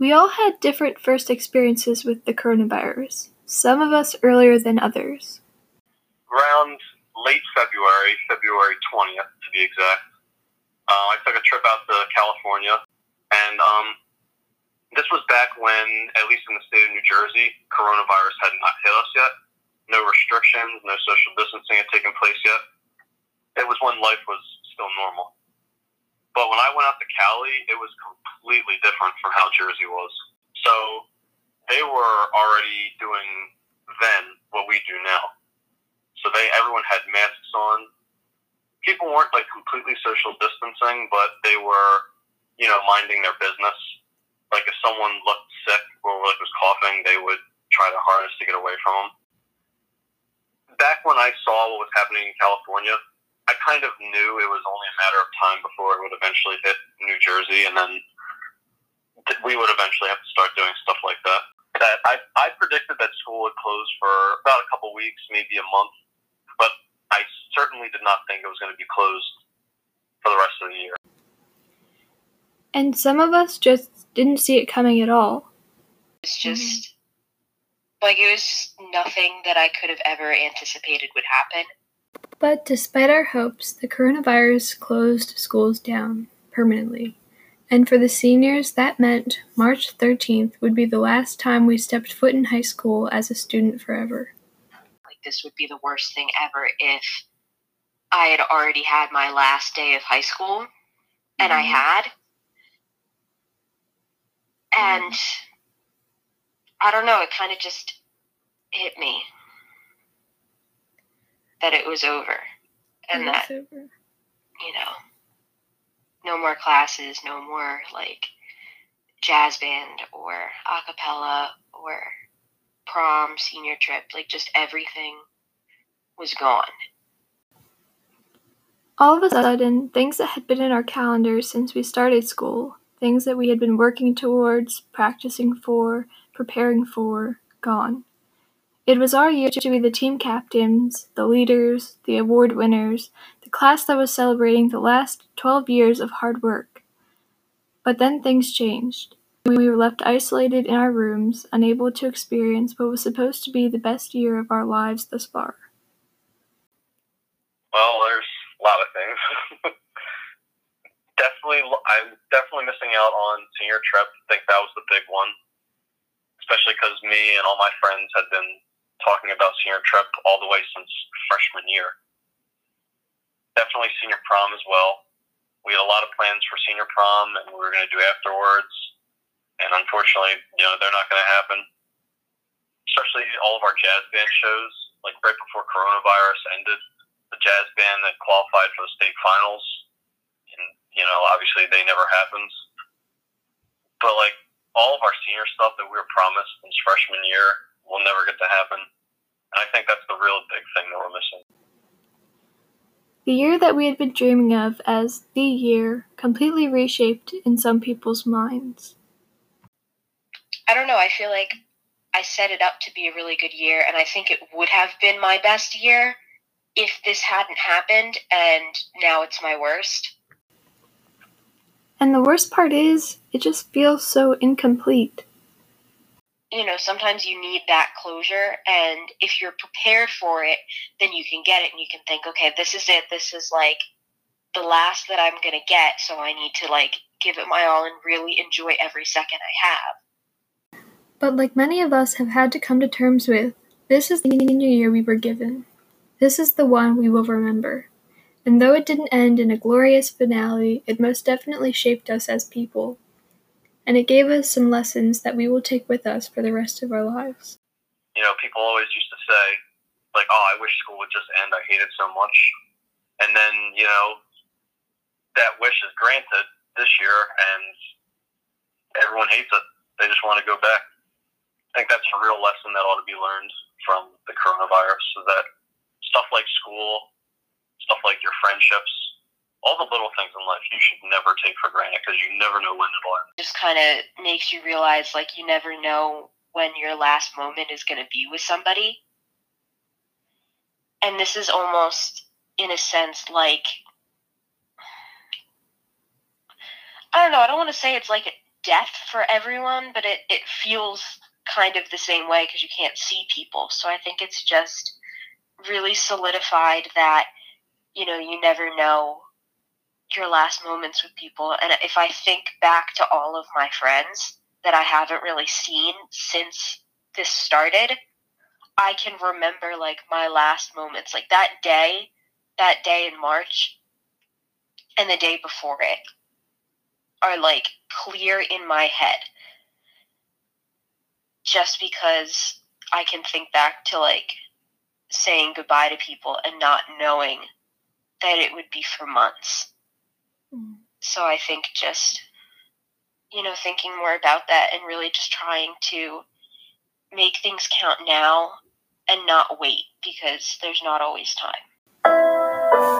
We all had different first experiences with the coronavirus, some of us earlier than others. Around late February, February 20th to be exact, uh, I took a trip out to California, and um, this was back when, at least in the state of New Jersey, coronavirus had not hit us yet. No restrictions, no social distancing had taken place yet. It was when life was still normal. But when I went out it was completely different from how Jersey was. So they were already doing then what we do now. So they everyone had masks on. People weren't like completely social distancing, but they were, you know, minding their business. Like if someone looked sick or like was coughing, they would try their hardest to get away from them. Back when I saw what was happening in California, I kind of knew it was only a matter of time before it would eventually hit New Jersey, and then we would eventually have to start doing stuff like that. That I, I predicted that school would close for about a couple weeks, maybe a month, but I certainly did not think it was going to be closed for the rest of the year. And some of us just didn't see it coming at all. It's just mm-hmm. like it was just nothing that I could have ever anticipated would happen. But despite our hopes, the coronavirus closed schools down permanently. And for the seniors, that meant March 13th would be the last time we stepped foot in high school as a student forever. Like, this would be the worst thing ever if I had already had my last day of high school, and mm-hmm. I had. And I don't know, it kind of just hit me that it was over. And that over. you know no more classes no more like jazz band or a cappella or prom senior trip like just everything was gone. All of a sudden things that had been in our calendars since we started school things that we had been working towards practicing for preparing for gone it was our year to be the team captains, the leaders, the award winners, the class that was celebrating the last 12 years of hard work. But then things changed. We were left isolated in our rooms, unable to experience what was supposed to be the best year of our lives thus far. Well, there's a lot of things. definitely, I'm definitely missing out on senior trip. I think that was the big one, especially because me and all my friends had been talking about senior trip all the way since freshman year. Definitely senior prom as well. We had a lot of plans for senior prom, and we were going to do afterwards. And unfortunately, you know, they're not going to happen. Especially all of our jazz band shows, like right before coronavirus ended, the jazz band that qualified for the state finals, and you know, obviously they never happens. But like all of our senior stuff that we were promised since freshman year, will never get to happen. And I think that's the real big thing that we're missing. The year that we had been dreaming of as the year completely reshaped in some people's minds. I don't know. I feel like I set it up to be a really good year, and I think it would have been my best year if this hadn't happened, and now it's my worst. And the worst part is, it just feels so incomplete you know, sometimes you need that closure. And if you're prepared for it, then you can get it and you can think, okay, this is it. This is like the last that I'm going to get. So I need to like give it my all and really enjoy every second I have. But like many of us have had to come to terms with, this is the new year we were given. This is the one we will remember. And though it didn't end in a glorious finale, it most definitely shaped us as people and it gave us some lessons that we will take with us for the rest of our lives. You know, people always used to say, like, oh, I wish school would just end. I hate it so much. And then, you know, that wish is granted this year, and everyone hates it. They just want to go back. I think that's a real lesson that ought to be learned from the coronavirus is that stuff like school, stuff like your friendships, all the little things in life you should never take for granted because you never know when it'll end. Just kind of makes you realize like you never know when your last moment is going to be with somebody. And this is almost, in a sense, like I don't know. I don't want to say it's like death for everyone, but it, it feels kind of the same way because you can't see people. So I think it's just really solidified that, you know, you never know your last moments with people. And if I think back to all of my friends that I haven't really seen since this started, I can remember like my last moments, like that day, that day in March, and the day before it are like clear in my head just because I can think back to like saying goodbye to people and not knowing that it would be for months. So I think just, you know, thinking more about that and really just trying to make things count now and not wait because there's not always time.